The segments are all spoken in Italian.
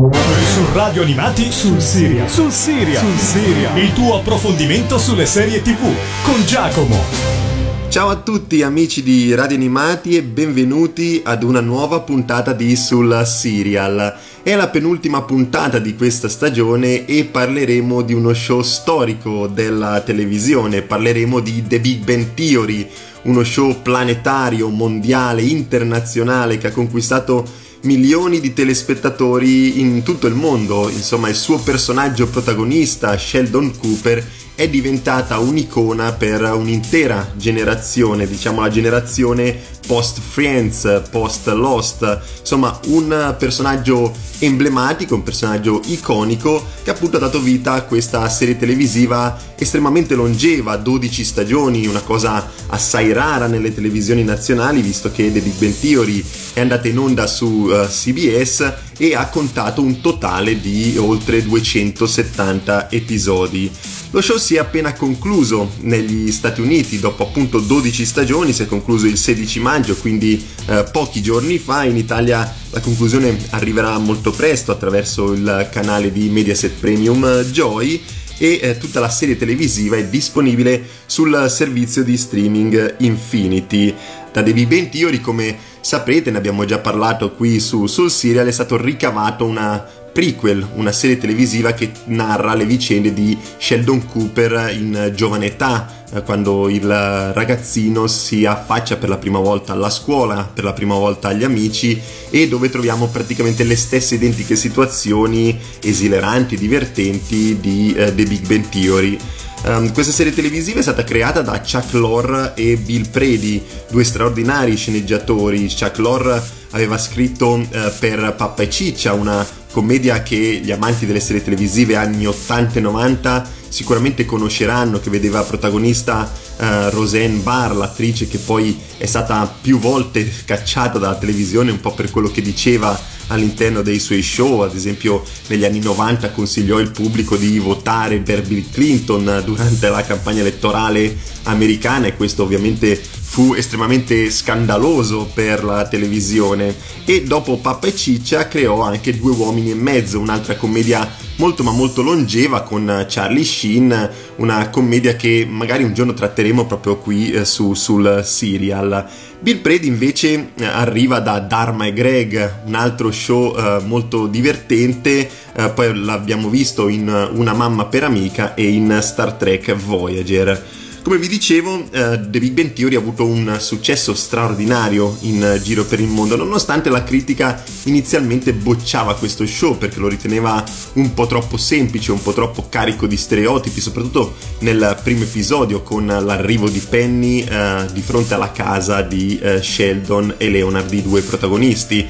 Su Radio Animati sul Siria. Sul Siria. Sul Siria. Il tuo approfondimento sulle serie TV con Giacomo. Ciao a tutti amici di Radio Animati e benvenuti ad una nuova puntata di Sul Serial. È la penultima puntata di questa stagione e parleremo di uno show storico della televisione, parleremo di The Big Bang Theory, uno show planetario, mondiale, internazionale che ha conquistato milioni di telespettatori in tutto il mondo. Insomma, il suo personaggio protagonista, Sheldon Cooper, è diventata un'icona per un'intera generazione, diciamo la generazione post Friends, post Lost, insomma un personaggio emblematico, un personaggio iconico che appunto ha dato vita a questa serie televisiva estremamente longeva, 12 stagioni, una cosa assai rara nelle televisioni nazionali visto che The Big Bang Theory è andata in onda su eh, CBS e ha contato un totale di oltre 270 episodi. Lo show si è appena concluso negli Stati Uniti, dopo appunto 12 stagioni, si è concluso il 16 maggio, quindi eh, pochi giorni fa. In Italia la conclusione arriverà molto presto attraverso il canale di Mediaset Premium Joy e eh, tutta la serie televisiva è disponibile sul servizio di streaming Infinity. Da Big Bang Theory, come saprete, ne abbiamo già parlato qui su, sul serial, è stato ricavato una prequel, una serie televisiva che narra le vicende di Sheldon Cooper in giovane età, eh, quando il ragazzino si affaccia per la prima volta alla scuola, per la prima volta agli amici e dove troviamo praticamente le stesse identiche situazioni esileranti, divertenti di uh, The Big Bang Theory. Um, questa serie televisiva è stata creata da Chuck Lorre e Bill Predi, due straordinari sceneggiatori. Chuck Lorre aveva scritto uh, per Pappa e Ciccia, una commedia che gli amanti delle serie televisive anni 80 e 90 sicuramente conosceranno, che vedeva protagonista uh, Roseanne Barr, l'attrice che poi è stata più volte cacciata dalla televisione un po' per quello che diceva all'interno dei suoi show, ad esempio negli anni 90 consigliò il pubblico di votare per Bill Clinton durante la campagna elettorale americana e questo ovviamente fu estremamente scandaloso per la televisione. E dopo Pappa e Ciccia creò anche Due uomini e mezzo, un'altra commedia molto ma molto longeva con Charlie Sheen, una commedia che magari un giorno tratteremo proprio qui eh, su, sul serial. Bill Predi invece eh, arriva da Dharma e Greg, un altro show eh, molto divertente, eh, poi l'abbiamo visto in Una mamma per amica e in Star Trek Voyager. Come vi dicevo, uh, The Big Bang Theory ha avuto un successo straordinario in uh, giro per il mondo, nonostante la critica inizialmente bocciava questo show perché lo riteneva un po' troppo semplice, un po' troppo carico di stereotipi, soprattutto nel primo episodio con l'arrivo di Penny uh, di fronte alla casa di Sheldon e Leonard, i due protagonisti.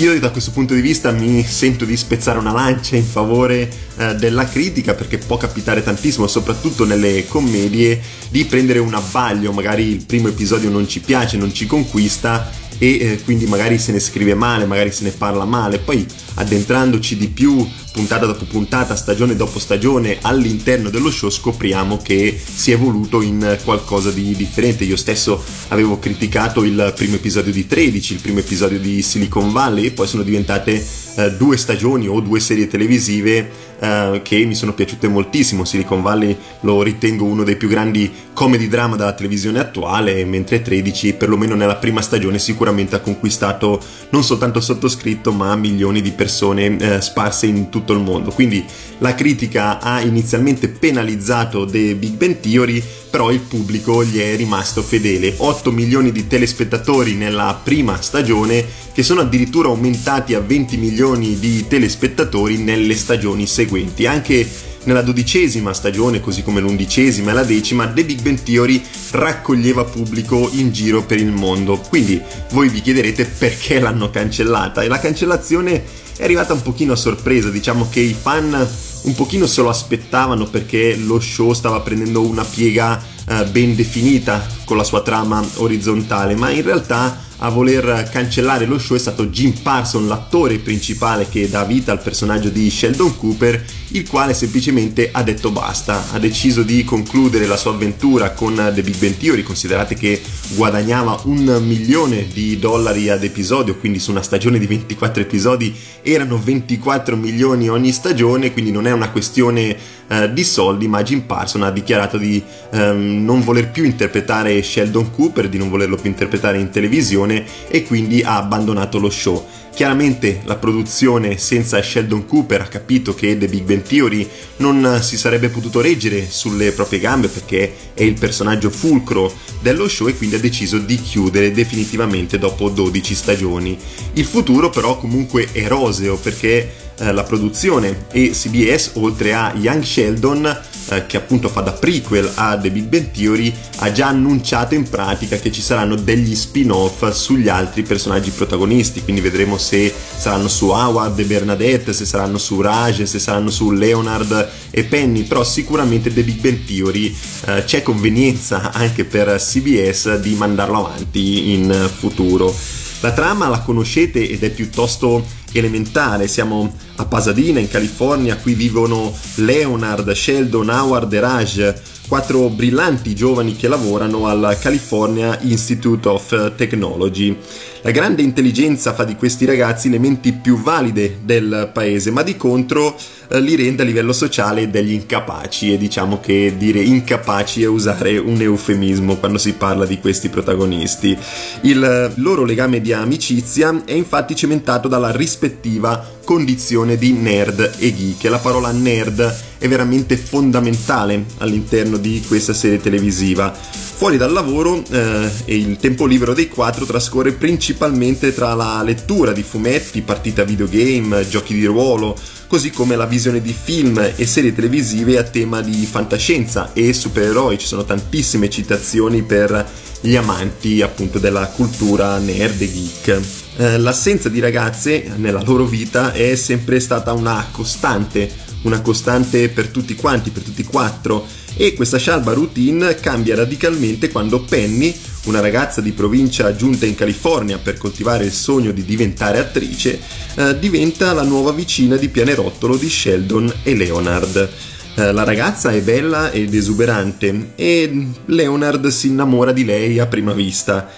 Io da questo punto di vista mi sento di spezzare una lancia in favore eh, della critica perché può capitare tantissimo, soprattutto nelle commedie, di prendere un abbaglio, magari il primo episodio non ci piace, non ci conquista e eh, quindi magari se ne scrive male, magari se ne parla male, poi addentrandoci di più puntata dopo puntata, stagione dopo stagione all'interno dello show scopriamo che si è evoluto in qualcosa di differente. Io stesso avevo criticato il primo episodio di 13, il primo episodio di Silicon Valley e poi sono diventate eh, due stagioni o due serie televisive eh, che mi sono piaciute moltissimo. Silicon Valley lo ritengo uno dei più grandi comedy drama della televisione attuale, mentre 13, perlomeno nella prima stagione, sicuramente ha conquistato non soltanto sottoscritto, ma milioni di persone eh, sparse in tutto il mondo. Quindi la critica ha inizialmente penalizzato The Big Bang Theory, però il pubblico gli è rimasto fedele. 8 milioni di telespettatori nella prima stagione, che sono addirittura aumentati a 20 milioni di telespettatori nelle stagioni seguenti. Anche nella dodicesima stagione, così come l'undicesima e la decima, The Big Bang Theory raccoglieva pubblico in giro per il mondo. Quindi voi vi chiederete perché l'hanno cancellata e la cancellazione è arrivata un pochino a sorpresa, diciamo che i fan un pochino se lo aspettavano perché lo show stava prendendo una piega eh, ben definita con la sua trama orizzontale, ma in realtà a voler cancellare lo show è stato Jim Parson, l'attore principale che dà vita al personaggio di Sheldon Cooper, il quale semplicemente ha detto basta, ha deciso di concludere la sua avventura con The Big Bang Theory, considerate che guadagnava un milione di dollari ad episodio, quindi su una stagione di 24 episodi erano 24 milioni ogni stagione, quindi non è una questione eh, di soldi, ma Jim Parson ha dichiarato di ehm, non voler più interpretare Sheldon Cooper, di non volerlo più interpretare in televisione e quindi ha abbandonato lo show. Chiaramente la produzione senza Sheldon Cooper ha capito che The Big Bang Theory non si sarebbe potuto reggere sulle proprie gambe perché è il personaggio fulcro dello show e quindi ha deciso di chiudere definitivamente dopo 12 stagioni. Il futuro però comunque è roseo perché eh, la produzione e CBS oltre a Young Sheldon eh, che appunto fa da prequel a The Big Bang Theory ha già annunciato in pratica che ci saranno degli spin-off sugli altri personaggi protagonisti. Quindi vedremo se saranno su Howard e Bernadette se saranno su Raj se saranno su Leonard e Penny però sicuramente The Big Bang Theory eh, c'è convenienza anche per CBS di mandarlo avanti in futuro. La trama la conoscete ed è piuttosto elementare. Siamo a Pasadena, in California, qui vivono Leonard, Sheldon, Howard e Raj, quattro brillanti giovani che lavorano al California Institute of Technology. La grande intelligenza fa di questi ragazzi le menti più valide del paese, ma di contro eh, li rende a livello sociale degli incapaci e diciamo che dire incapaci è usare un eufemismo quando si parla di questi protagonisti. Il loro legame di amicizia è infatti cementato dalla rispettiva condizione di nerd e geek. La parola nerd è veramente fondamentale all'interno di questa serie televisiva Fuori dal lavoro eh, il tempo libero dei quattro trascorre principalmente tra la lettura di fumetti, partite a videogame, giochi di ruolo, così come la visione di film e serie televisive a tema di fantascienza e supereroi. Ci sono tantissime citazioni per gli amanti appunto della cultura nerd e geek. Eh, l'assenza di ragazze nella loro vita è sempre stata una costante, una costante per tutti quanti, per tutti quattro e questa scialba routine cambia radicalmente quando Penny, una ragazza di provincia giunta in California per coltivare il sogno di diventare attrice, eh, diventa la nuova vicina di pianerottolo di Sheldon e Leonard. Eh, la ragazza è bella ed esuberante e Leonard si innamora di lei a prima vista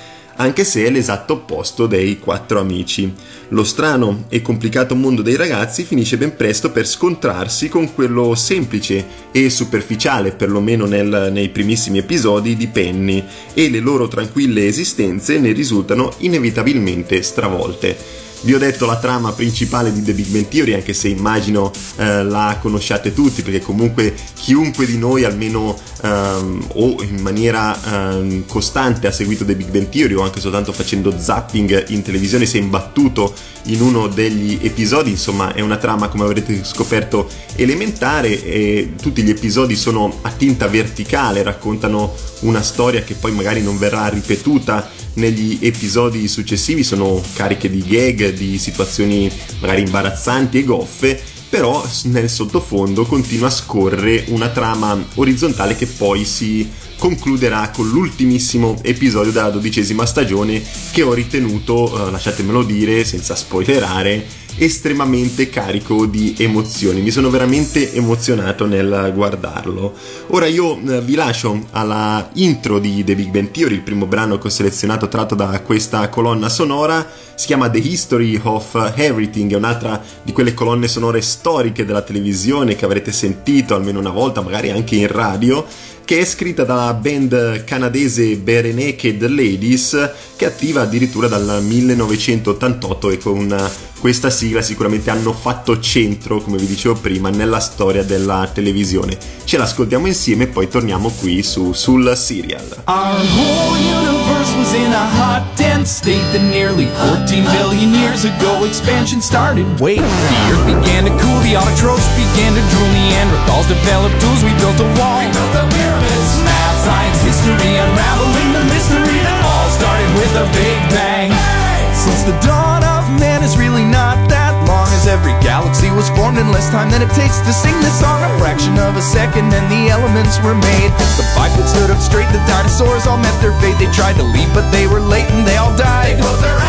anche se è l'esatto opposto dei quattro amici. Lo strano e complicato mondo dei ragazzi finisce ben presto per scontrarsi con quello semplice e superficiale, perlomeno nel, nei primissimi episodi, di Penny, e le loro tranquille esistenze ne risultano inevitabilmente stravolte. Vi ho detto la trama principale di The Big Bang Theory, anche se immagino eh, la conosciate tutti, perché comunque chiunque di noi almeno um, o in maniera um, costante ha seguito The Big Bang Theory o anche soltanto facendo zapping in televisione si è imbattuto in uno degli episodi, insomma è una trama come avrete scoperto elementare e tutti gli episodi sono a tinta verticale, raccontano una storia che poi magari non verrà ripetuta negli episodi successivi sono cariche di gag, di situazioni magari imbarazzanti e goffe, però nel sottofondo continua a scorrere una trama orizzontale che poi si concluderà con l'ultimissimo episodio della dodicesima stagione che ho ritenuto, eh, lasciatemelo dire senza spoilerare, estremamente carico di emozioni. Mi sono veramente emozionato nel guardarlo. Ora io eh, vi lascio alla intro di The Big Bang Theory, il primo brano che ho selezionato tratto da questa colonna sonora. Si chiama The History of Everything, è un'altra di quelle colonne sonore storiche della televisione che avrete sentito almeno una volta, magari anche in radio che è scritta dalla band canadese Bare Naked Ladies, che è attiva addirittura dal 1988 e con questa sigla sicuramente hanno fatto centro, come vi dicevo prima, nella storia della televisione. Ce l'ascoltiamo insieme e poi torniamo qui su Sul Serial. Our whole dense state that nearly 14 billion years ago expansion started. Wait, the earth began to cool, the autotrophs began to drool, Neanderthals developed tools, we built a wall. We built the pyramids. Math, science, history, unraveling the mystery that all started with a big bang. Since the dawn of man is really not every galaxy was formed in less time than it takes to sing this song. A fraction of a second, and the elements were made. The bipeds stood up straight, the dinosaurs all met their fate. They tried to leave, but they were late and they all died. They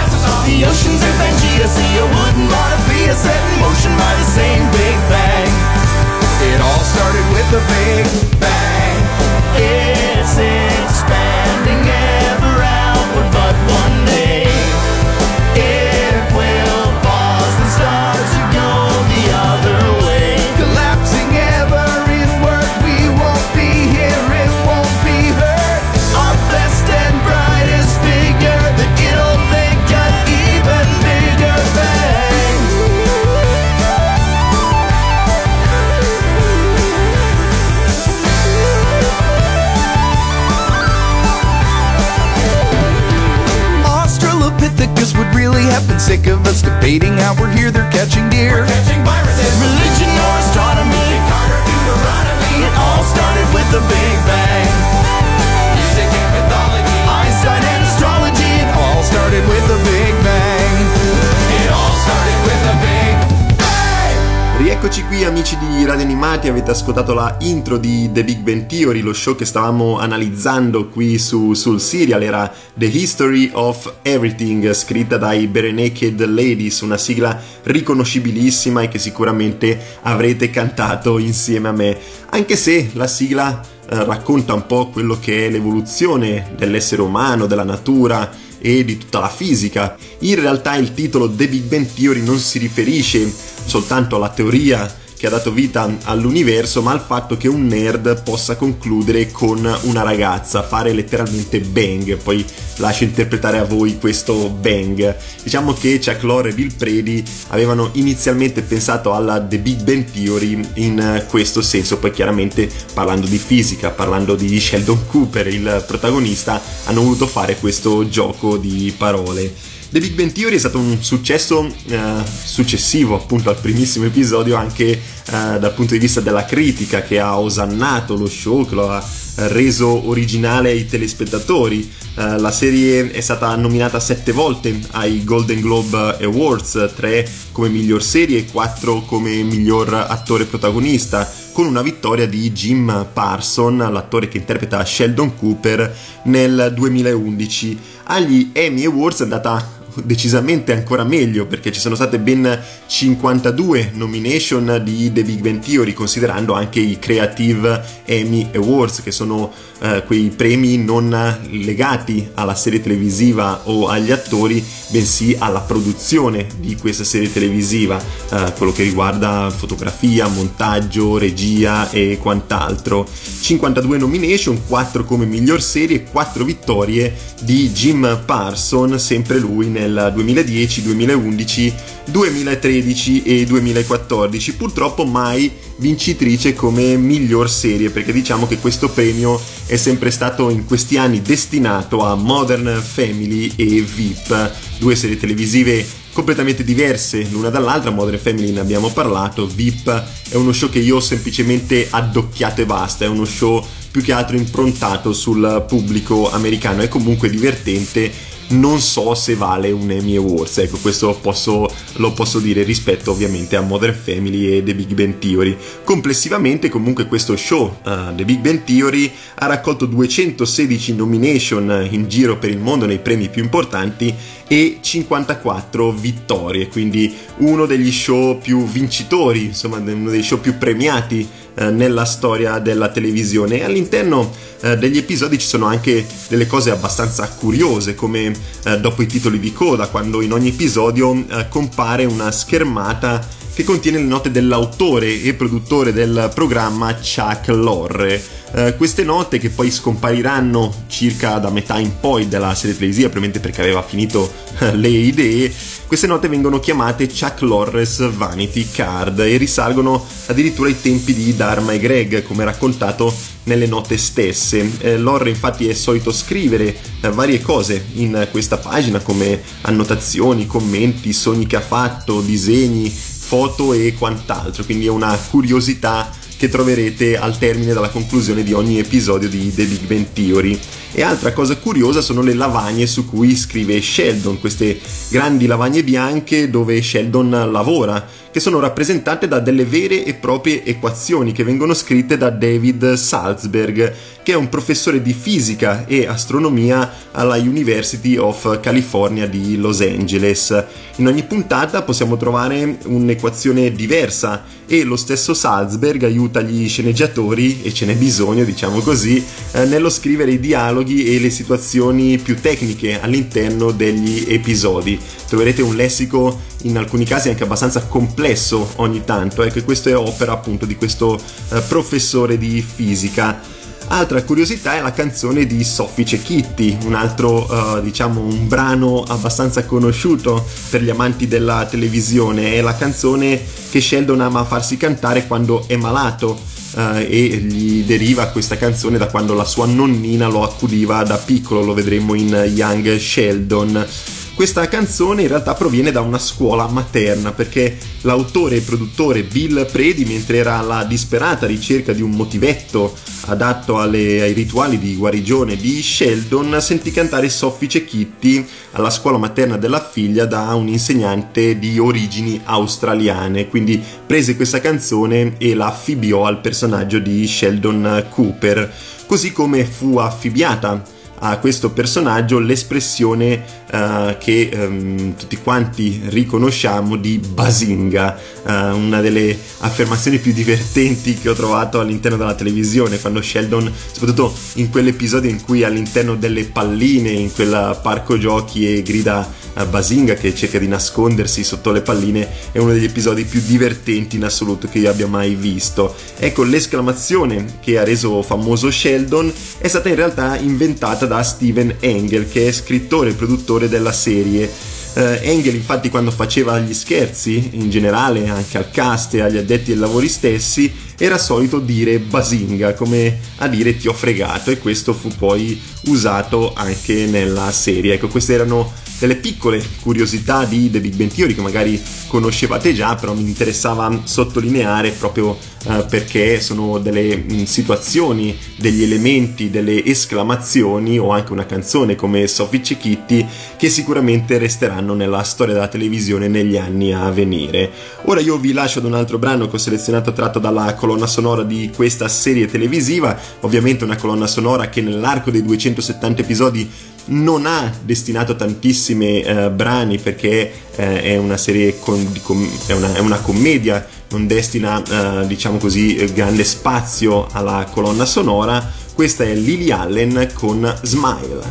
Animati, avete ascoltato la intro di The Big Bang Theory, lo show che stavamo analizzando qui su, sul serial, era The History of Everything, scritta dai Bare Naked Ladies, una sigla riconoscibilissima e che sicuramente avrete cantato insieme a me, anche se la sigla eh, racconta un po' quello che è l'evoluzione dell'essere umano, della natura, e di tutta la fisica. In realtà il titolo The Big Bang Theory non si riferisce soltanto alla teoria che ha dato vita all'universo, ma al fatto che un nerd possa concludere con una ragazza, fare letteralmente bang, poi lascio interpretare a voi questo bang. Diciamo che Chuck Lorre e Bill Predi avevano inizialmente pensato alla The Big Bang Theory in questo senso, poi chiaramente parlando di fisica, parlando di Sheldon Cooper, il protagonista, hanno voluto fare questo gioco di parole. The Big Bang Theory è stato un successo eh, successivo appunto al primissimo episodio anche eh, dal punto di vista della critica che ha osannato lo show, che lo ha reso originale ai telespettatori. Eh, la serie è stata nominata sette volte ai Golden Globe Awards, tre come miglior serie e quattro come miglior attore protagonista, con una vittoria di Jim Parson, l'attore che interpreta Sheldon Cooper, nel 2011. Agli Emmy Awards è andata decisamente ancora meglio perché ci sono state ben 52 nomination di The Big Bang Theory considerando anche i Creative Emmy Awards che sono eh, quei premi non legati alla serie televisiva o agli attori bensì alla produzione di questa serie televisiva eh, quello che riguarda fotografia, montaggio, regia e quant'altro. 52 nomination, 4 come miglior serie 4 vittorie di Jim Parson sempre lui nel 2010, 2011 2013 e 2014 purtroppo mai vincitrice come miglior serie perché diciamo che questo premio è sempre stato in questi anni destinato a Modern Family e VIP due serie televisive completamente diverse l'una dall'altra. Modern Family ne abbiamo parlato. VIP è uno show che io ho semplicemente addocchiato e basta. È uno show più che altro improntato sul pubblico americano. È comunque divertente non so se vale un Emmy Awards, ecco questo posso, lo posso dire rispetto ovviamente a Modern Family e The Big Bang Theory. Complessivamente comunque questo show, uh, The Big Bang Theory, ha raccolto 216 nomination in giro per il mondo nei premi più importanti e 54 vittorie, quindi uno degli show più vincitori, insomma uno dei show più premiati eh, nella storia della televisione e all'interno eh, degli episodi ci sono anche delle cose abbastanza curiose come eh, dopo i titoli di coda quando in ogni episodio eh, compare una schermata che contiene le note dell'autore e produttore del programma Chuck Lorre. Uh, queste note che poi scompariranno circa da metà in poi della serie televisiva, probabilmente perché aveva finito le idee, queste note vengono chiamate Chuck Lorre's Vanity Card e risalgono addirittura ai tempi di Dharma e Greg, come raccontato nelle note stesse. Eh, Lorre infatti è solito scrivere eh, varie cose in questa pagina come annotazioni, commenti, sogni che ha fatto, disegni, foto e quant'altro, quindi è una curiosità che troverete al termine della conclusione di ogni episodio di The Big Bang Theory. E altra cosa curiosa sono le lavagne su cui scrive Sheldon, queste grandi lavagne bianche dove Sheldon lavora, che sono rappresentate da delle vere e proprie equazioni che vengono scritte da David Salzberg, che è un professore di fisica e astronomia alla University of California di Los Angeles. In ogni puntata possiamo trovare un'equazione diversa e lo stesso Salzberg aiuta gli sceneggiatori, e ce n'è bisogno diciamo così, eh, nello scrivere i dialoghi e le situazioni più tecniche all'interno degli episodi. Troverete un lessico in alcuni casi anche abbastanza complesso ogni tanto, ecco, questo è opera appunto di questo eh, professore di fisica. Altra curiosità è la canzone di Soffice Kitty, un altro, uh, diciamo, un brano abbastanza conosciuto per gli amanti della televisione. È la canzone che Sheldon ama farsi cantare quando è malato. Uh, e gli deriva questa canzone da quando la sua nonnina lo accudiva da piccolo, lo vedremo in Young Sheldon. Questa canzone in realtà proviene da una scuola materna perché l'autore e produttore Bill Predi, mentre era alla disperata ricerca di un motivetto adatto alle, ai rituali di guarigione di Sheldon, sentì cantare Soffice Kitty alla scuola materna della figlia da un insegnante di origini australiane. Quindi prese questa canzone e la affibbiò al personaggio di Sheldon Cooper, così come fu affibbiata a questo personaggio l'espressione uh, che um, tutti quanti riconosciamo di Basinga, uh, una delle affermazioni più divertenti che ho trovato all'interno della televisione, quando Sheldon, soprattutto in quell'episodio in cui all'interno delle palline, in quel parco giochi e grida Basinga che cerca di nascondersi sotto le palline è uno degli episodi più divertenti in assoluto che io abbia mai visto. Ecco, l'esclamazione che ha reso famoso Sheldon è stata in realtà inventata da Steven Engel, che è scrittore e produttore della serie. Uh, Engel infatti quando faceva gli scherzi, in generale anche al cast e agli addetti ai lavori stessi, era solito dire basinga, come a dire ti ho fregato e questo fu poi usato anche nella serie. Ecco, queste erano delle piccole curiosità di The Big Bang Theory che magari conoscevate già, però mi interessava sottolineare proprio eh, perché sono delle mh, mm, situazioni, degli elementi, delle esclamazioni o anche una canzone come Sophie Cicchitti che sicuramente resteranno nella storia della televisione negli anni a venire. Ora io vi lascio ad un altro brano che ho selezionato tratto dalla colonna sonora di questa serie televisiva, ovviamente una colonna sonora che nell'arco dei 270 episodi non ha destinato tantissimi eh, brani perché eh, è una serie con, com- è, una, è, una, commedia, non destina eh, diciamo così grande spazio alla colonna sonora. Questa è Lily Allen con Smile.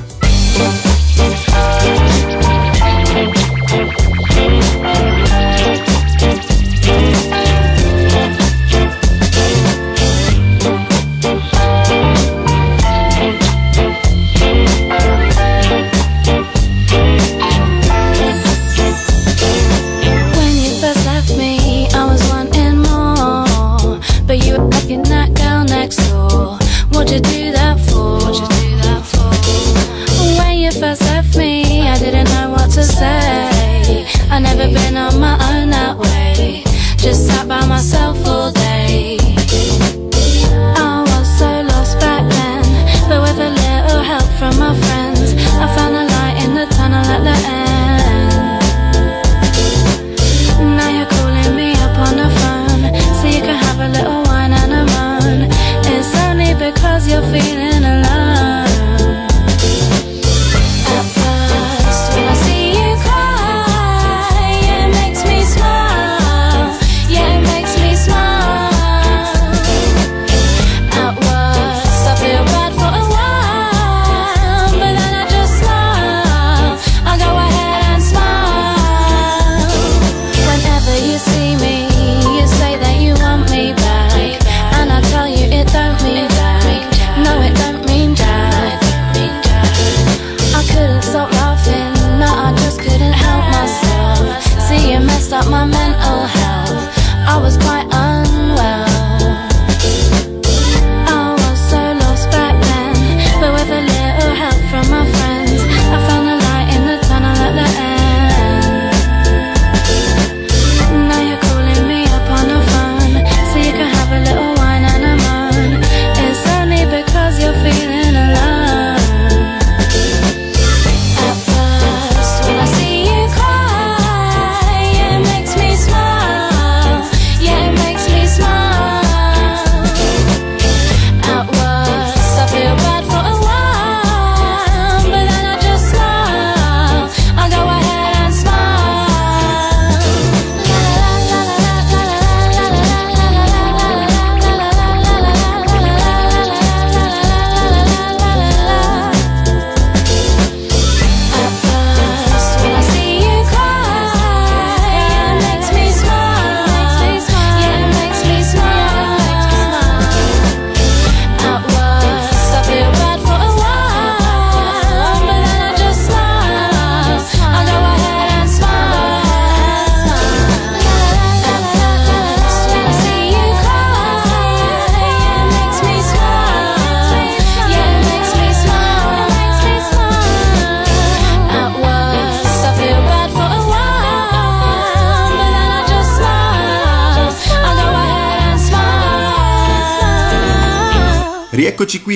Smile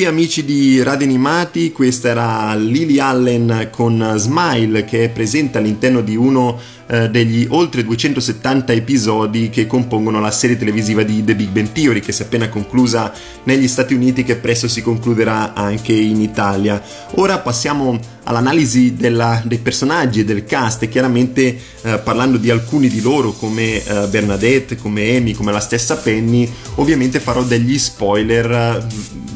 amici di Radio Animati, questa era Lily Allen con Smile che è presente all'interno di uno eh, degli oltre 270 episodi che compongono la serie televisiva di The Big Bang Theory che si è appena conclusa negli Stati Uniti che presto si concluderà anche in Italia. Ora passiamo all'analisi della, dei personaggi e del cast e chiaramente eh, parlando di alcuni di loro come eh, Bernadette, come Amy, come la stessa Penny, ovviamente farò degli spoiler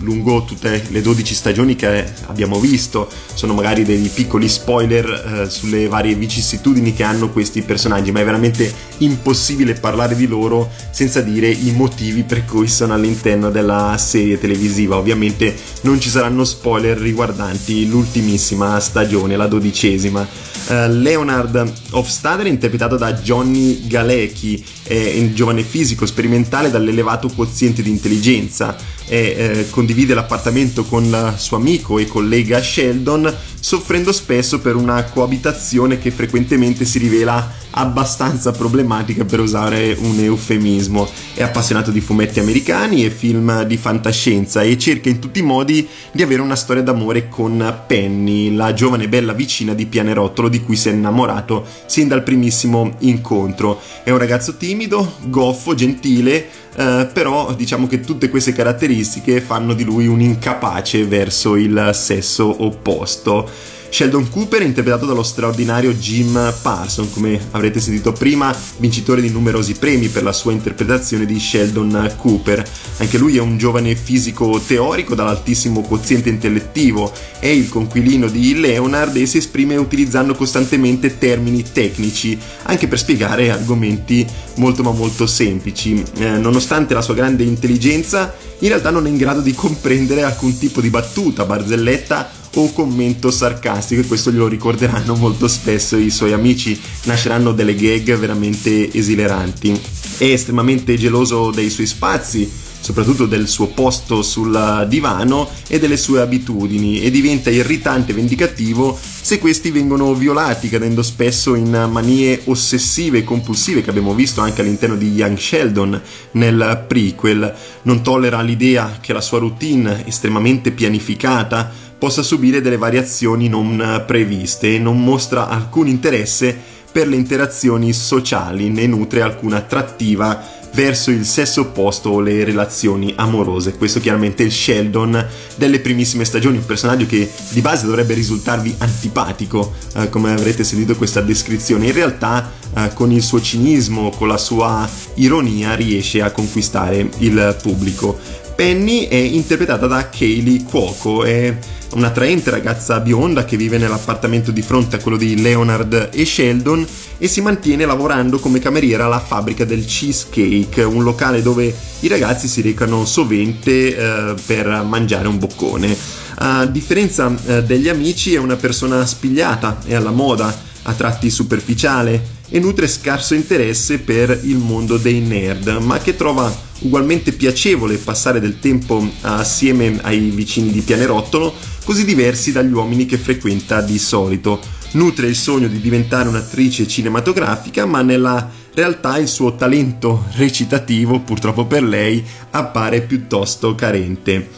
lungo tutte le 12 stagioni che abbiamo visto, sono magari dei piccoli spoiler eh, sulle varie vicissitudini che hanno questi personaggi, ma è veramente impossibile parlare di loro senza dire i motivi per cui sono all'interno della serie televisiva. Ovviamente non ci saranno spoiler riguardanti l'ultimissima stagione, la dodicesima. Uh, Leonard Hofstadter, interpretato da Johnny Galecki, è un giovane fisico sperimentale dall'elevato quoziente di intelligenza e eh, condivide l'appartamento con il suo amico e collega Sheldon, soffrendo spesso per una coabitazione che frequentemente si rivela abbastanza problematica per usare un eufemismo. È appassionato di fumetti americani e film di fantascienza e cerca in tutti i modi di avere una storia d'amore con Penny, la giovane bella vicina di Pianerottolo di cui si è innamorato sin dal primissimo incontro. È un ragazzo timido, goffo, gentile, eh, però diciamo che tutte queste caratteristiche fanno di lui un incapace verso il sesso opposto. Sheldon Cooper, interpretato dallo straordinario Jim Parson, come avrete sentito prima, vincitore di numerosi premi per la sua interpretazione di Sheldon Cooper. Anche lui è un giovane fisico teorico dall'altissimo quoziente intellettivo, è il conquilino di Leonard e si esprime utilizzando costantemente termini tecnici, anche per spiegare argomenti molto ma molto semplici. Eh, nonostante la sua grande intelligenza, in realtà non è in grado di comprendere alcun tipo di battuta, barzelletta o commento sarcastico e questo glielo ricorderanno molto spesso i suoi amici, nasceranno delle gag veramente esileranti. È estremamente geloso dei suoi spazi, soprattutto del suo posto sul divano e delle sue abitudini e diventa irritante e vendicativo se questi vengono violati, cadendo spesso in manie ossessive e compulsive che abbiamo visto anche all'interno di Young Sheldon nel prequel. Non tollera l'idea che la sua routine estremamente pianificata possa subire delle variazioni non previste e non mostra alcun interesse per le interazioni sociali né nutre alcuna attrattiva verso il sesso opposto o le relazioni amorose. Questo chiaramente è il Sheldon delle primissime stagioni, un personaggio che di base dovrebbe risultarvi antipatico, eh, come avrete sentito questa descrizione. In realtà eh, con il suo cinismo, con la sua ironia riesce a conquistare il pubblico. Penny è interpretata da Kaylee Cuoco, è un'attraente ragazza bionda che vive nell'appartamento di fronte a quello di Leonard e Sheldon e si mantiene lavorando come cameriera alla fabbrica del cheesecake, un locale dove i ragazzi si recano sovente eh, per mangiare un boccone. A differenza eh, degli amici è una persona spigliata e alla moda, a tratti superficiale e nutre scarso interesse per il mondo dei nerd, ma che trova ugualmente piacevole passare del tempo assieme ai vicini di Pianerottolo, così diversi dagli uomini che frequenta di solito. Nutre il sogno di diventare un'attrice cinematografica, ma nella realtà il suo talento recitativo, purtroppo per lei, appare piuttosto carente.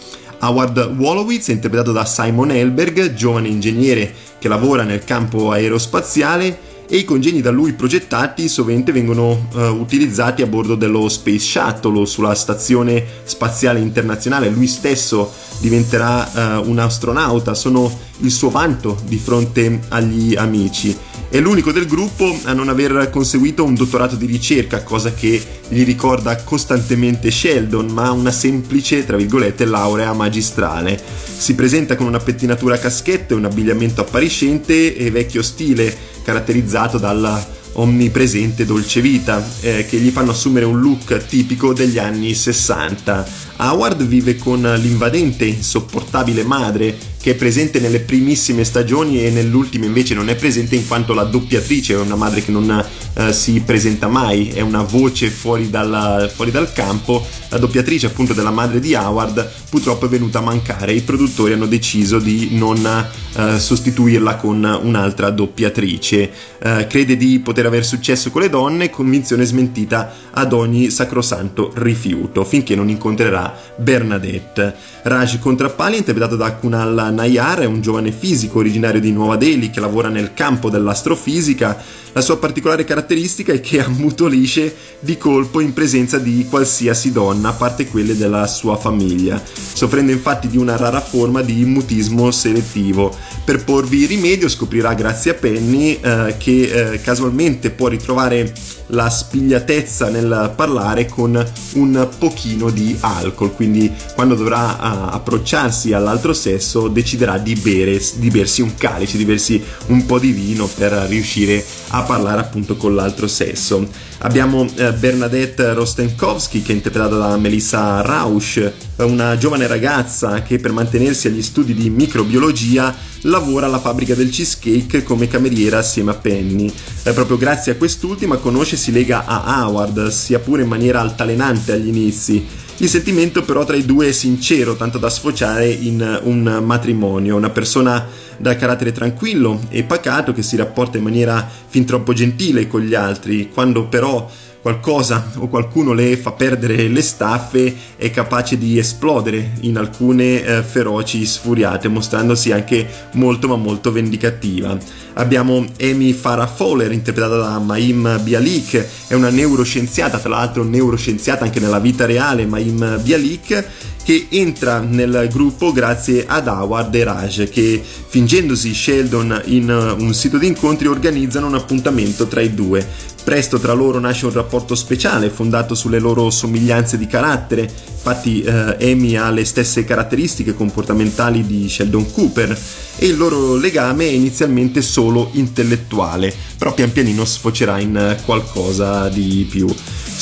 Howard Wolowitz è interpretato da Simon Elberg, giovane ingegnere che lavora nel campo aerospaziale e i congegni da lui progettati sovente vengono uh, utilizzati a bordo dello Space Shuttle o sulla stazione spaziale internazionale. Lui stesso diventerà uh, un astronauta, sono il suo vanto di fronte agli amici. È l'unico del gruppo a non aver conseguito un dottorato di ricerca, cosa che gli ricorda costantemente Sheldon, ma una semplice, tra virgolette, laurea magistrale. Si presenta con una pettinatura a caschetto e un abbigliamento appariscente e vecchio stile, caratterizzato dalla onnipresente dolce vita, eh, che gli fanno assumere un look tipico degli anni 60. Howard vive con l'invadente, insopportabile madre che è presente nelle primissime stagioni e nell'ultima invece non è presente in quanto la doppiatrice è una madre che non eh, si presenta mai, è una voce fuori, dalla, fuori dal campo. La doppiatrice appunto della madre di Howard purtroppo è venuta a mancare, i produttori hanno deciso di non eh, sostituirla con un'altra doppiatrice. Eh, crede di poter aver successo con le donne, convinzione smentita ad ogni sacrosanto rifiuto, finché non incontrerà Bernadette. Raj Contrappali, interpretato da Kunal Nayar, è un giovane fisico originario di Nuova Delhi che lavora nel campo dell'astrofisica. La sua particolare caratteristica è che ammutolisce di colpo in presenza di qualsiasi donna, a parte quelle della sua famiglia, soffrendo infatti di una rara forma di mutismo selettivo. Per porvi rimedio scoprirà grazie a Penny eh, che eh, casualmente può ritrovare la spigliatezza nel parlare con un pochino di alcol, quindi quando dovrà uh, approcciarsi all'altro sesso deciderà di, bere, di bersi un calice, di bersi un po' di vino per riuscire a parlare appunto con l'altro sesso. Abbiamo eh, Bernadette Rostenkowski che è interpretata da Melissa Rausch, una giovane ragazza che per mantenersi agli studi di microbiologia lavora alla fabbrica del cheesecake come cameriera assieme a Penny. Eh, proprio grazie a quest'ultima conosce e si lega a Howard, sia pure in maniera altalenante agli inizi. Il sentimento però tra i due è sincero, tanto da sfociare in un matrimonio, una persona dal carattere tranquillo e pacato che si rapporta in maniera fin troppo gentile con gli altri, quando però qualcosa o qualcuno le fa perdere le staffe è capace di esplodere in alcune eh, feroci sfuriate mostrandosi anche molto ma molto vendicativa. Abbiamo Amy Farah Fowler interpretata da Maim Bialik è una neuroscienziata tra l'altro neuroscienziata anche nella vita reale Maim Bialik che entra nel gruppo grazie ad Howard e Raj che fingendosi Sheldon in un sito di incontri organizzano un appuntamento tra i due. Presto tra loro nasce un rapporto speciale fondato sulle loro somiglianze di carattere, infatti eh, Amy ha le stesse caratteristiche comportamentali di Sheldon Cooper e il loro legame è inizialmente solo intellettuale, però pian pianino sfocerà in qualcosa di più.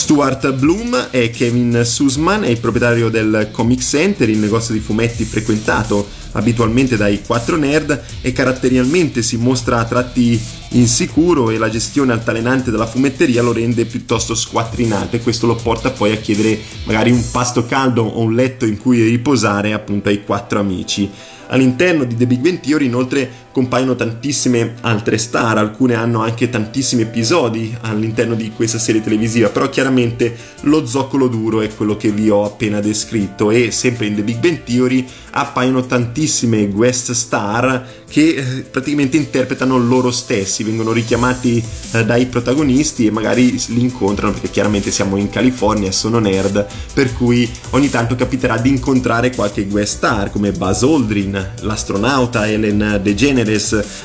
Stuart Bloom è Kevin Sussman, è il proprietario del Comic Center, il negozio di fumetti frequentato abitualmente dai quattro nerd e caratterialmente si mostra a tratti insicuro e la gestione altalenante della fumetteria lo rende piuttosto squattrinato e questo lo porta poi a chiedere magari un pasto caldo o un letto in cui riposare appunto ai quattro amici. All'interno di The Big Bang Theory inoltre compaiono tantissime altre star, alcune hanno anche tantissimi episodi all'interno di questa serie televisiva, però chiaramente lo zoccolo duro è quello che vi ho appena descritto e sempre in The Big Bang Theory appaiono tantissime guest star che eh, praticamente interpretano loro stessi, vengono richiamati eh, dai protagonisti e magari li incontrano perché chiaramente siamo in California sono nerd, per cui ogni tanto capiterà di incontrare qualche guest star come Buzz Aldrin, l'astronauta Ellen DeGeneres,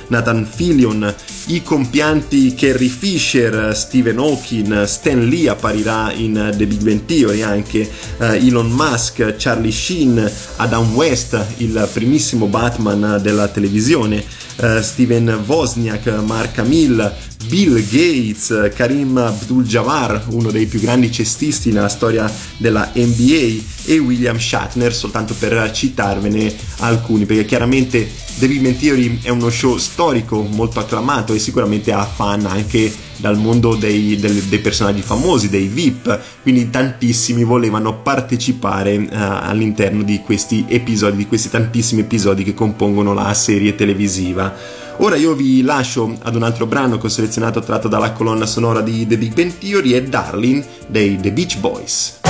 Nathan Fillion, i compianti Carrie Fisher, Stephen Hawking, Stan Lee apparirà in The Big Bang Theory anche, eh, Elon Musk, Charlie Sheen, Adam West, il primissimo Batman della televisione, eh, Steven Wozniak, Mark Hamill, Bill Gates, Karim Abdul-Jabbar, uno dei più grandi cestisti nella storia della NBA, e William Shatner, soltanto per citarvene alcuni, perché chiaramente The Big Bang Theory è uno show storico molto acclamato e sicuramente ha fan anche dal mondo dei, dei, dei personaggi famosi, dei VIP, quindi tantissimi volevano partecipare uh, all'interno di questi episodi, di questi tantissimi episodi che compongono la serie televisiva. Ora io vi lascio ad un altro brano che ho selezionato tratto dalla colonna sonora di The Big Bang Theory e Darling dei The Beach Boys.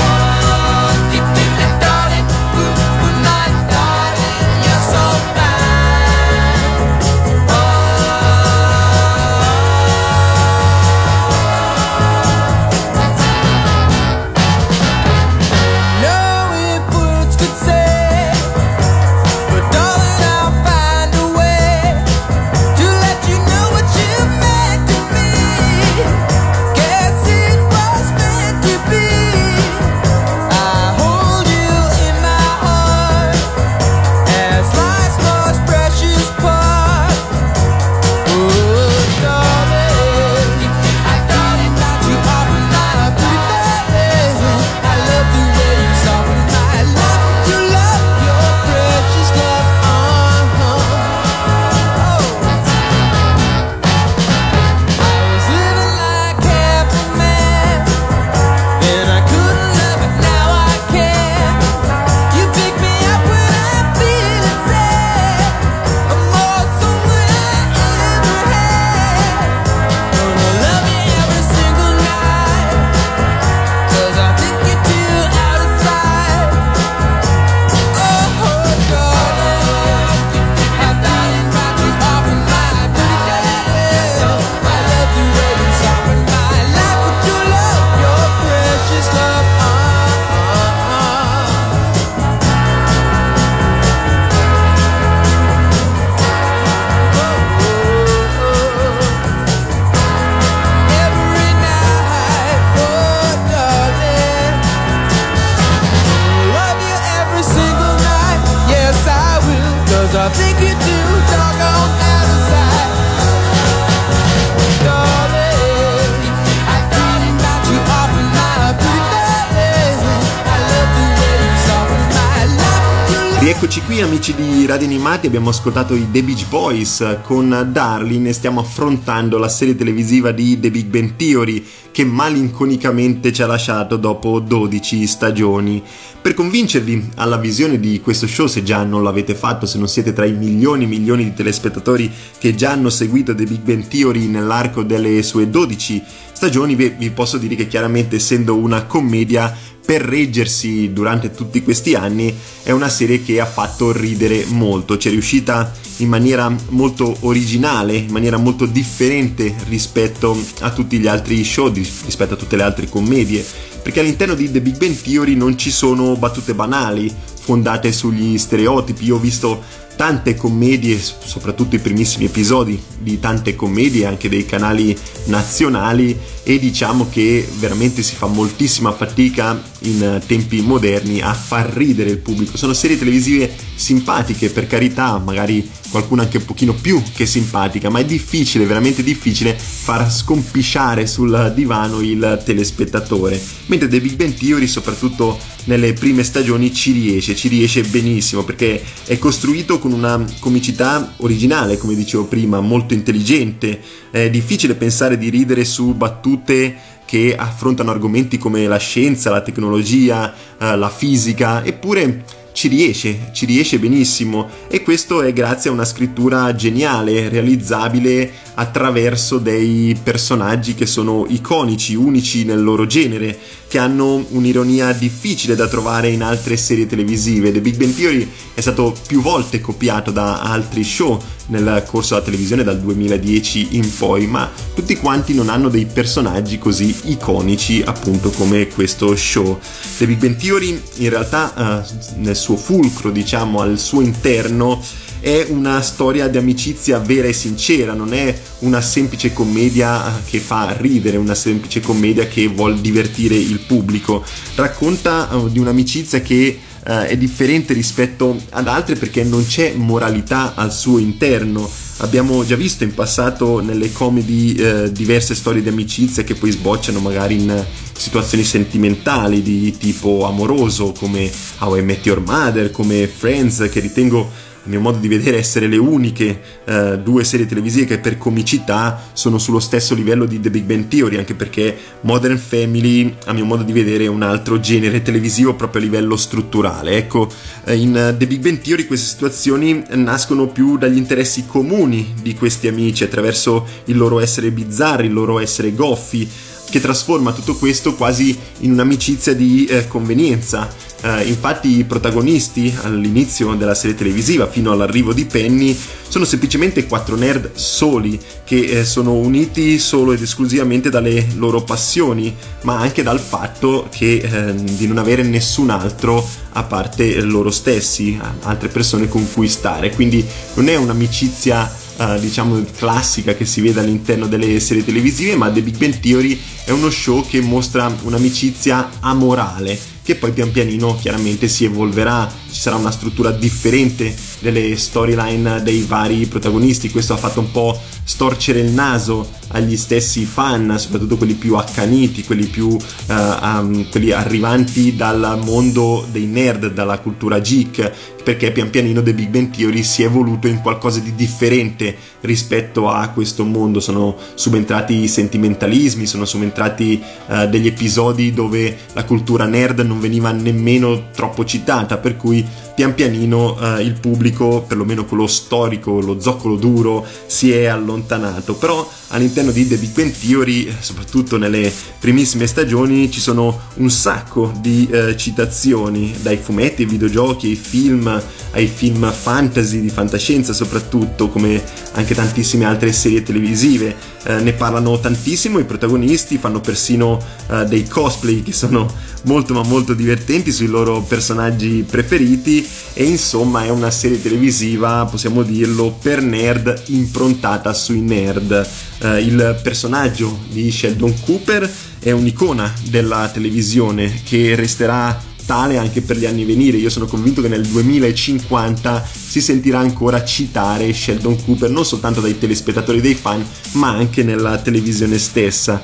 Radio Animati, abbiamo ascoltato i The Beach Boys con Darlin e stiamo affrontando la serie televisiva di The Big Bang Theory che malinconicamente ci ha lasciato dopo 12 stagioni. Per convincervi alla visione di questo show, se già non l'avete fatto, se non siete tra i milioni e milioni di telespettatori che già hanno seguito The Big Bang Theory nell'arco delle sue 12 stagioni, vi posso dire che chiaramente essendo una commedia per reggersi durante tutti questi anni è una serie che ha fatto ridere molto, ci è riuscita in maniera molto originale, in maniera molto differente rispetto a tutti gli altri show, rispetto a tutte le altre commedie, perché all'interno di The Big Bang Theory non ci sono battute banali fondate sugli stereotipi, io ho visto tante commedie, soprattutto i primissimi episodi di tante commedie anche dei canali nazionali e diciamo che veramente si fa moltissima fatica in tempi moderni a far ridere il pubblico. Sono serie televisive simpatiche, per carità, magari qualcuna anche un pochino più che simpatica, ma è difficile, veramente difficile far scompisciare sul divano il telespettatore. Mentre The Big Bang Theory, soprattutto nelle prime stagioni, ci riesce, ci riesce benissimo perché è costruito con una comicità originale, come dicevo prima, molto intelligente. È difficile pensare di ridere su battute che affrontano argomenti come la scienza, la tecnologia, eh, la fisica, eppure ci riesce, ci riesce benissimo. E questo è grazie a una scrittura geniale, realizzabile attraverso dei personaggi che sono iconici, unici nel loro genere, che hanno un'ironia difficile da trovare in altre serie televisive. The Big Bang Theory è stato più volte copiato da altri show nel corso della televisione dal 2010 in poi, ma tutti quanti non hanno dei personaggi così iconici appunto come questo show. The Big Bang Theory in realtà uh, nel suo fulcro, diciamo, al suo interno è una storia di amicizia vera e sincera, non è una semplice commedia che fa ridere, una semplice commedia che vuol divertire il pubblico. Racconta uh, di un'amicizia che uh, è differente rispetto ad altre perché non c'è moralità al suo interno. Abbiamo già visto in passato nelle comedy eh, diverse storie di amicizia che poi sbocciano magari in situazioni sentimentali di tipo amoroso come How I Met Your Mother, come Friends, che ritengo mio modo di vedere essere le uniche uh, due serie televisive che per comicità sono sullo stesso livello di The Big Bang Theory, anche perché Modern Family a mio modo di vedere è un altro genere televisivo proprio a livello strutturale. Ecco, eh, in The Big Bang Theory queste situazioni nascono più dagli interessi comuni di questi amici attraverso il loro essere bizzarri, il loro essere goffi che trasforma tutto questo quasi in un'amicizia di eh, convenienza. Uh, infatti i protagonisti all'inizio della serie televisiva fino all'arrivo di Penny sono semplicemente quattro nerd soli che eh, sono uniti solo ed esclusivamente dalle loro passioni ma anche dal fatto che, eh, di non avere nessun altro a parte loro stessi, altre persone con cui stare quindi non è un'amicizia Uh, diciamo classica che si vede all'interno delle serie televisive, ma The Big Bang Theory è uno show che mostra un'amicizia amorale che poi pian pianino chiaramente si evolverà, ci sarà una struttura differente delle storyline dei vari protagonisti, questo ha fatto un po' storcere il naso agli stessi fan, soprattutto quelli più accaniti, quelli più uh, um, quelli arrivanti dal mondo dei nerd, dalla cultura geek, perché pian pianino The Big Bang Theory si è evoluto in qualcosa di differente rispetto a questo mondo, sono subentrati i sentimentalismi, sono subentrati uh, degli episodi dove la cultura nerd non veniva nemmeno troppo citata, per cui pian pianino uh, il pubblico, perlomeno quello storico, lo zoccolo duro, si è allontanato. Però all'interno di The Big Bang Theory, soprattutto nelle primissime stagioni, ci sono un sacco di uh, citazioni, dai fumetti ai videogiochi, ai film, ai film fantasy, di fantascienza soprattutto, come anche tantissime altre serie televisive. Uh, ne parlano tantissimo i protagonisti, fanno persino dei cosplay che sono molto ma molto divertenti sui loro personaggi preferiti e insomma è una serie televisiva, possiamo dirlo, per nerd improntata sui nerd. Uh, il personaggio di Sheldon Cooper è un'icona della televisione che resterà tale anche per gli anni venire. Io sono convinto che nel 2050 si sentirà ancora citare Sheldon Cooper non soltanto dai telespettatori dei fan, ma anche nella televisione stessa.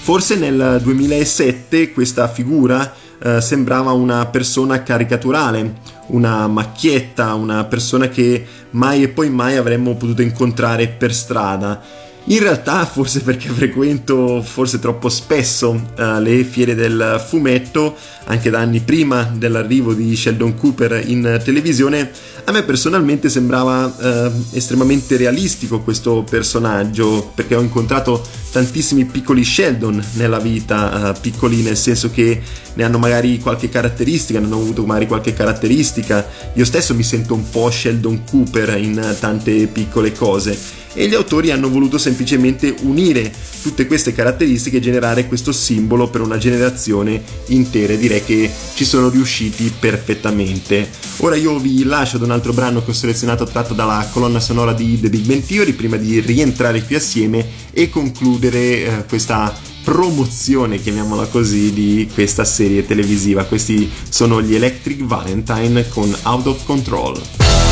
Forse nel 2007 questa figura eh, sembrava una persona caricaturale, una macchietta, una persona che mai e poi mai avremmo potuto incontrare per strada. In realtà, forse perché frequento forse troppo spesso uh, le fiere del fumetto, anche da anni prima dell'arrivo di Sheldon Cooper in televisione, a me personalmente sembrava uh, estremamente realistico questo personaggio, perché ho incontrato tantissimi piccoli Sheldon nella vita, uh, piccoli nel senso che ne hanno magari qualche caratteristica, ne hanno avuto magari qualche caratteristica. Io stesso mi sento un po' Sheldon Cooper in tante piccole cose e gli autori hanno voluto semplicemente unire tutte queste caratteristiche e generare questo simbolo per una generazione intera. Direi che ci sono riusciti perfettamente. Ora io vi lascio ad un altro brano che ho selezionato tratto dalla colonna sonora di The Big Bang Theory prima di rientrare qui assieme e concludere eh, questa promozione, chiamiamola così, di questa serie televisiva. Questi sono gli Electric Valentine con Out of Control.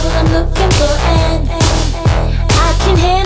trouble I'm looking for, and I can handle.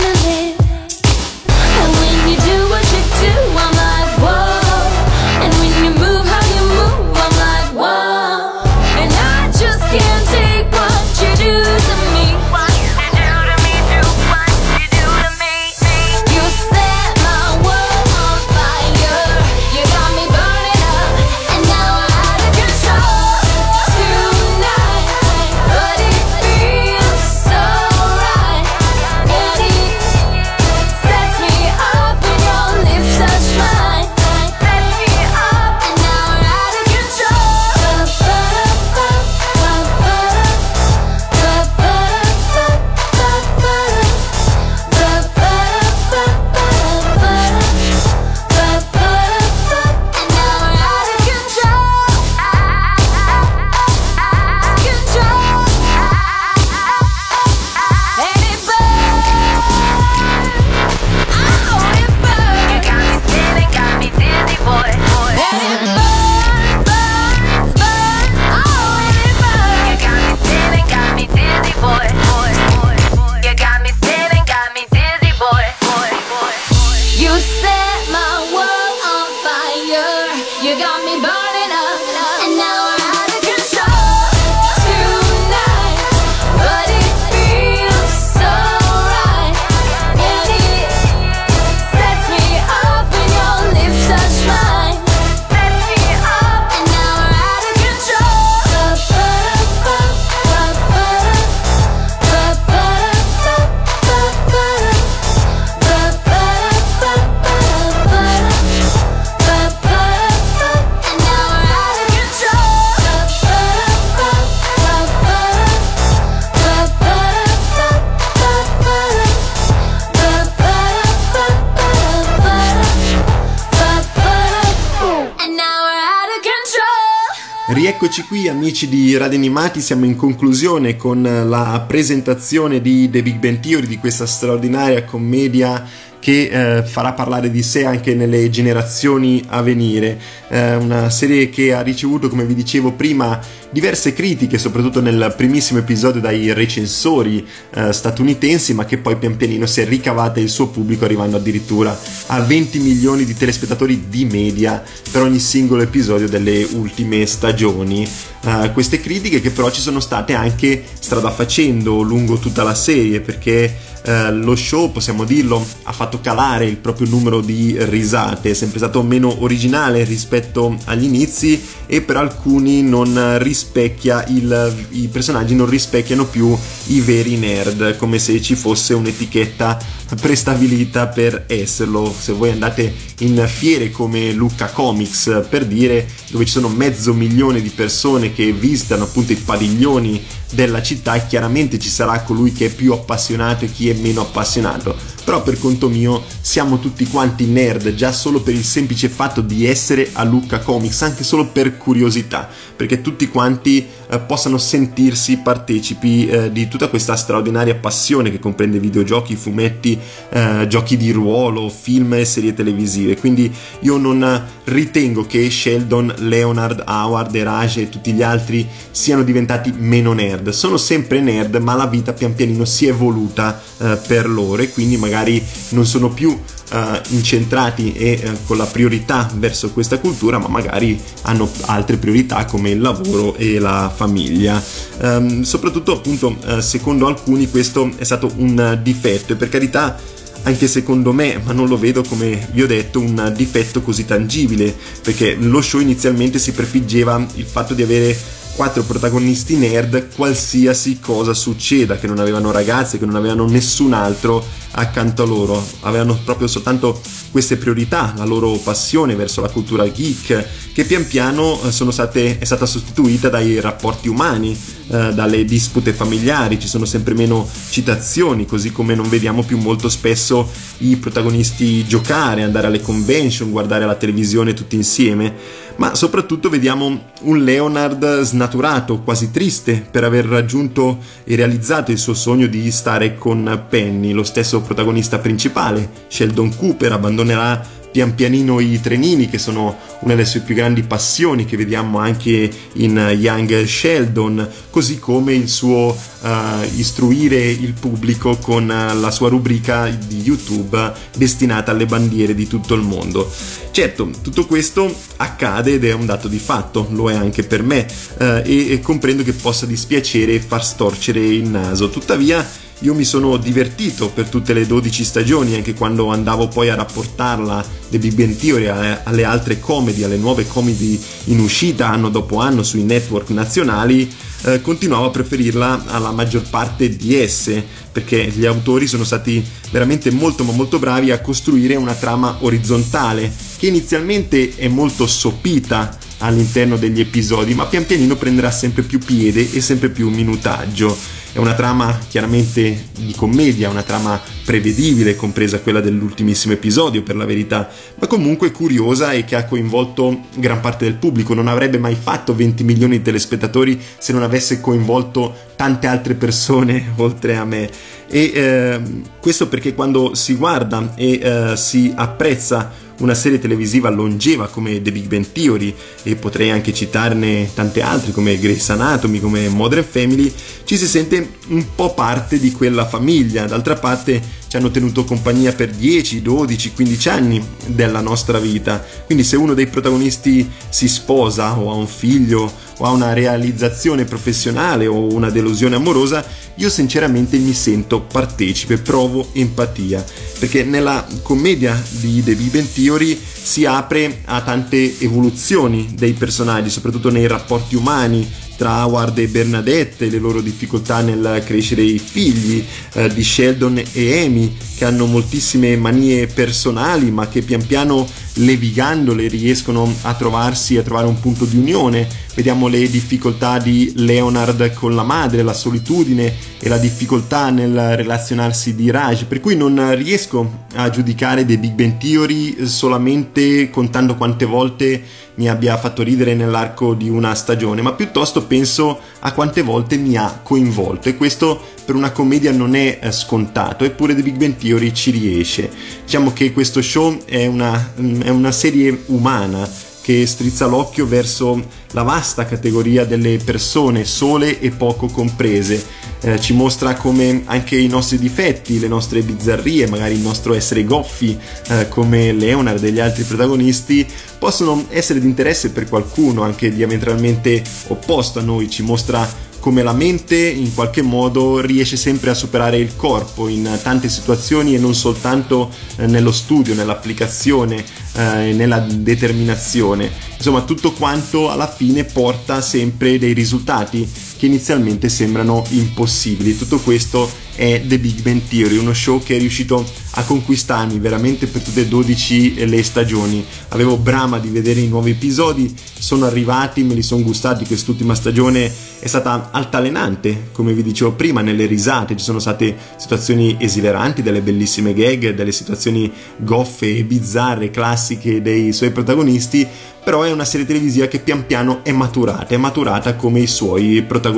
Qui amici di Radio Animati, siamo in conclusione con la presentazione di The Big Bang Theory, di questa straordinaria commedia che eh, farà parlare di sé anche nelle generazioni a venire. Eh, una serie che ha ricevuto, come vi dicevo prima, diverse critiche, soprattutto nel primissimo episodio dai recensori eh, statunitensi, ma che poi pian pianino si è ricavata il suo pubblico, arrivando addirittura a 20 milioni di telespettatori di media per ogni singolo episodio delle ultime stagioni. Uh, queste critiche che però ci sono state anche strada facendo lungo tutta la serie perché uh, lo show, possiamo dirlo, ha fatto calare il proprio numero di risate, è sempre stato meno originale rispetto agli inizi e per alcuni non rispecchia il, i personaggi non rispecchiano più i veri nerd, come se ci fosse un'etichetta prestabilita per esserlo. Se voi andate in fiere come Lucca Comics per dire dove ci sono mezzo milione di persone che visitano appunto i padiglioni della città chiaramente ci sarà colui che è più appassionato e chi è meno appassionato però per conto mio siamo tutti quanti nerd già solo per il semplice fatto di essere a Lucca Comics anche solo per curiosità perché tutti quanti eh, possano sentirsi partecipi eh, di tutta questa straordinaria passione che comprende videogiochi, fumetti, eh, giochi di ruolo, film e serie televisive. Quindi io non ritengo che Sheldon, Leonard, Howard e Raj e tutti gli altri siano diventati meno nerd. Sono sempre nerd ma la vita pian pianino si è evoluta eh, per loro e quindi magari non sono più Uh, incentrati e uh, con la priorità verso questa cultura, ma magari hanno altre priorità come il lavoro e la famiglia. Um, soprattutto, appunto, uh, secondo alcuni questo è stato un difetto e per carità anche secondo me, ma non lo vedo come vi ho detto un difetto così tangibile, perché lo show inizialmente si prefiggeva il fatto di avere quattro protagonisti nerd qualsiasi cosa succeda, che non avevano ragazze, che non avevano nessun altro accanto a loro, avevano proprio soltanto queste priorità, la loro passione verso la cultura geek, che pian piano eh, state, è stata sostituita dai rapporti umani, eh, dalle dispute familiari, ci sono sempre meno citazioni, così come non vediamo più molto spesso i protagonisti giocare, andare alle convention, guardare la televisione tutti insieme. Ma soprattutto vediamo un Leonard snaturato, quasi triste per aver raggiunto e realizzato il suo sogno di stare con Penny, lo stesso protagonista principale. Sheldon Cooper abbandonerà pian pianino i trenini che sono una delle sue più grandi passioni che vediamo anche in Young Sheldon così come il suo uh, istruire il pubblico con la sua rubrica di YouTube destinata alle bandiere di tutto il mondo certo tutto questo accade ed è un dato di fatto lo è anche per me uh, e, e comprendo che possa dispiacere e far storcere il naso tuttavia io mi sono divertito per tutte le 12 stagioni, anche quando andavo poi a rapportarla The Big Bang Theory alle altre comedy, alle nuove comedy in uscita anno dopo anno sui network nazionali, eh, continuavo a preferirla alla maggior parte di esse, perché gli autori sono stati veramente molto ma molto bravi a costruire una trama orizzontale, che inizialmente è molto sopita all'interno degli episodi, ma pian pianino prenderà sempre più piede e sempre più minutaggio è una trama chiaramente di commedia, una trama prevedibile, compresa quella dell'ultimissimo episodio per la verità, ma comunque curiosa e che ha coinvolto gran parte del pubblico. Non avrebbe mai fatto 20 milioni di telespettatori se non avesse coinvolto tante altre persone oltre a me. E eh, questo perché quando si guarda e eh, si apprezza una serie televisiva longeva come The Big Bang Theory e potrei anche citarne tante altre come Grace Anatomy, come Modern Family, ci si sente un po' parte di quella famiglia. D'altra parte ci hanno tenuto compagnia per 10, 12, 15 anni della nostra vita. Quindi se uno dei protagonisti si sposa o ha un figlio o ha una realizzazione professionale o una delusione amorosa, io sinceramente mi sento partecipe, provo empatia, perché nella commedia di The Bang Theory si apre a tante evoluzioni dei personaggi, soprattutto nei rapporti umani, tra Howard e Bernadette, le loro difficoltà nel crescere i figli, eh, di Sheldon e Amy, che hanno moltissime manie personali, ma che pian piano levigandole riescono a trovarsi, a trovare un punto di unione. Vediamo le difficoltà di Leonard con la madre, la solitudine e la difficoltà nel relazionarsi di Raj, per cui non riesco riesco a giudicare dei Big Bang Theory solamente contando quante volte mi abbia fatto ridere nell'arco di una stagione, ma piuttosto penso a quante volte mi ha coinvolto e questo per una commedia non è eh, scontato, eppure The Big Bang Theory ci riesce. Diciamo che questo show è una, è una serie umana che strizza l'occhio verso la vasta categoria delle persone sole e poco comprese. Eh, ci mostra come anche i nostri difetti, le nostre bizzarrie, magari il nostro essere goffi eh, come Leonard e gli altri protagonisti possono essere di interesse per qualcuno anche diametralmente opposto a noi, ci mostra come la mente in qualche modo riesce sempre a superare il corpo in tante situazioni e non soltanto eh, nello studio, nell'applicazione eh, nella determinazione. Insomma, tutto quanto alla fine porta sempre dei risultati che inizialmente sembrano impossibili. Tutto questo è The Big Bang Theory, uno show che è riuscito a conquistarmi veramente per tutte e 12 le stagioni. Avevo brama di vedere i nuovi episodi, sono arrivati, me li sono gustati. Quest'ultima stagione è stata altalenante, come vi dicevo prima, nelle risate. Ci sono state situazioni esileranti, delle bellissime gag, delle situazioni goffe e bizzarre, classiche dei suoi protagonisti però è una serie televisiva che pian piano è maturata, è maturata come i suoi protagonisti.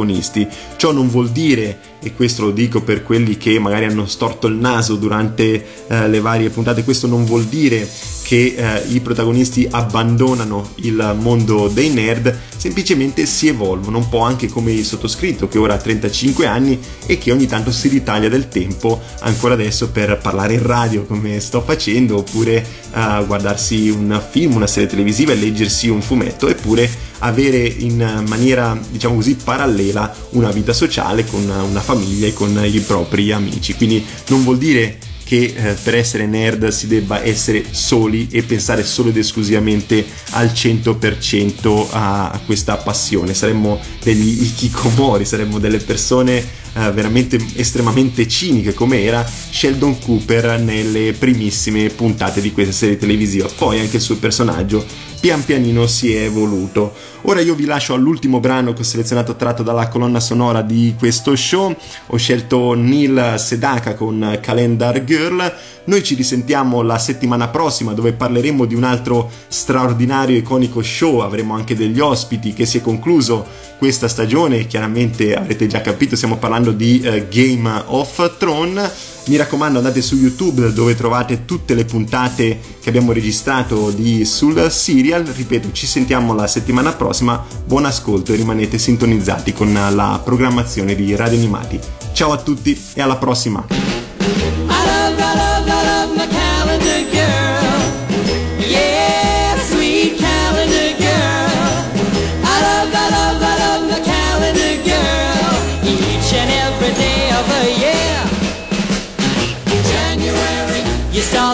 Ciò non vuol dire, e questo lo dico per quelli che magari hanno storto il naso durante eh, le varie puntate, questo non vuol dire che eh, i protagonisti abbandonano il mondo dei nerd, semplicemente si evolvono, un po' anche come il sottoscritto che ora ha 35 anni e che ogni tanto si ritaglia del tempo ancora adesso per parlare in radio come sto facendo oppure eh, guardarsi un film, una serie televisiva e leggersi un fumetto, eppure avere in maniera diciamo così parallela una vita sociale con una famiglia e con i propri amici. Quindi non vuol dire che eh, per essere nerd si debba essere soli e pensare solo ed esclusivamente al 100% a, questa passione. Saremmo degli ikikomori, saremmo delle persone eh, veramente estremamente ciniche come era Sheldon Cooper nelle primissime puntate di questa serie televisiva. Poi anche il suo personaggio pian pianino si è evoluto. Ora io vi lascio all'ultimo brano che ho selezionato tratto dalla colonna sonora di questo show. Ho scelto Neil Sedaka con Calendar Girl. Noi ci risentiamo la settimana prossima dove parleremo di un altro straordinario iconico show. Avremo anche degli ospiti che si è concluso questa stagione. Chiaramente avrete già capito, stiamo parlando di uh, Game of Thrones mi raccomando andate su YouTube dove trovate tutte le puntate che abbiamo registrato di sul serial. Ripeto, ci sentiamo la settimana prossima. Buon ascolto e rimanete sintonizzati con la programmazione di Radio Animati. Ciao a tutti e alla prossima!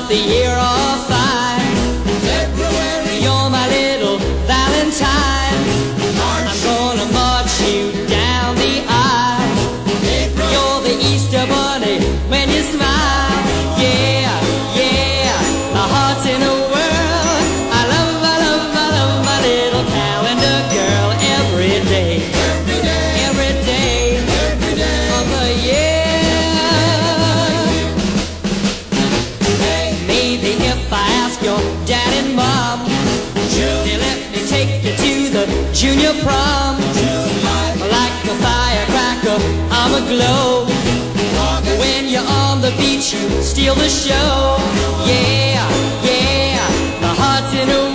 The year of junior prom. Like a firecracker, I'm a glow. When you're on the beach, you steal the show. Yeah, yeah, my heart's in a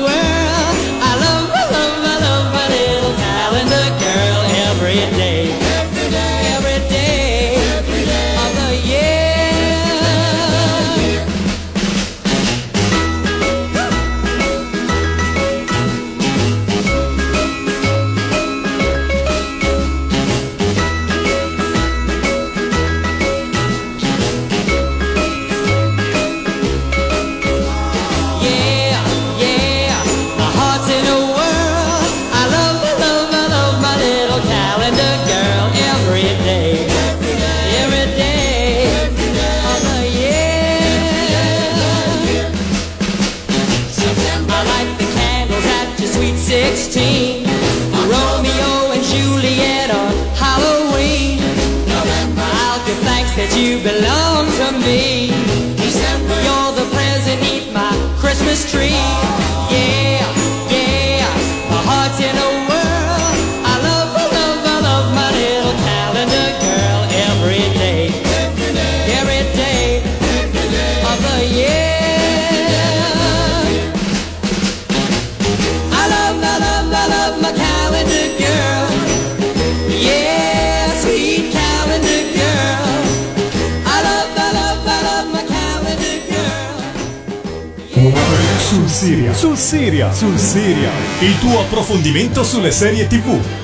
Siria, sul Siria.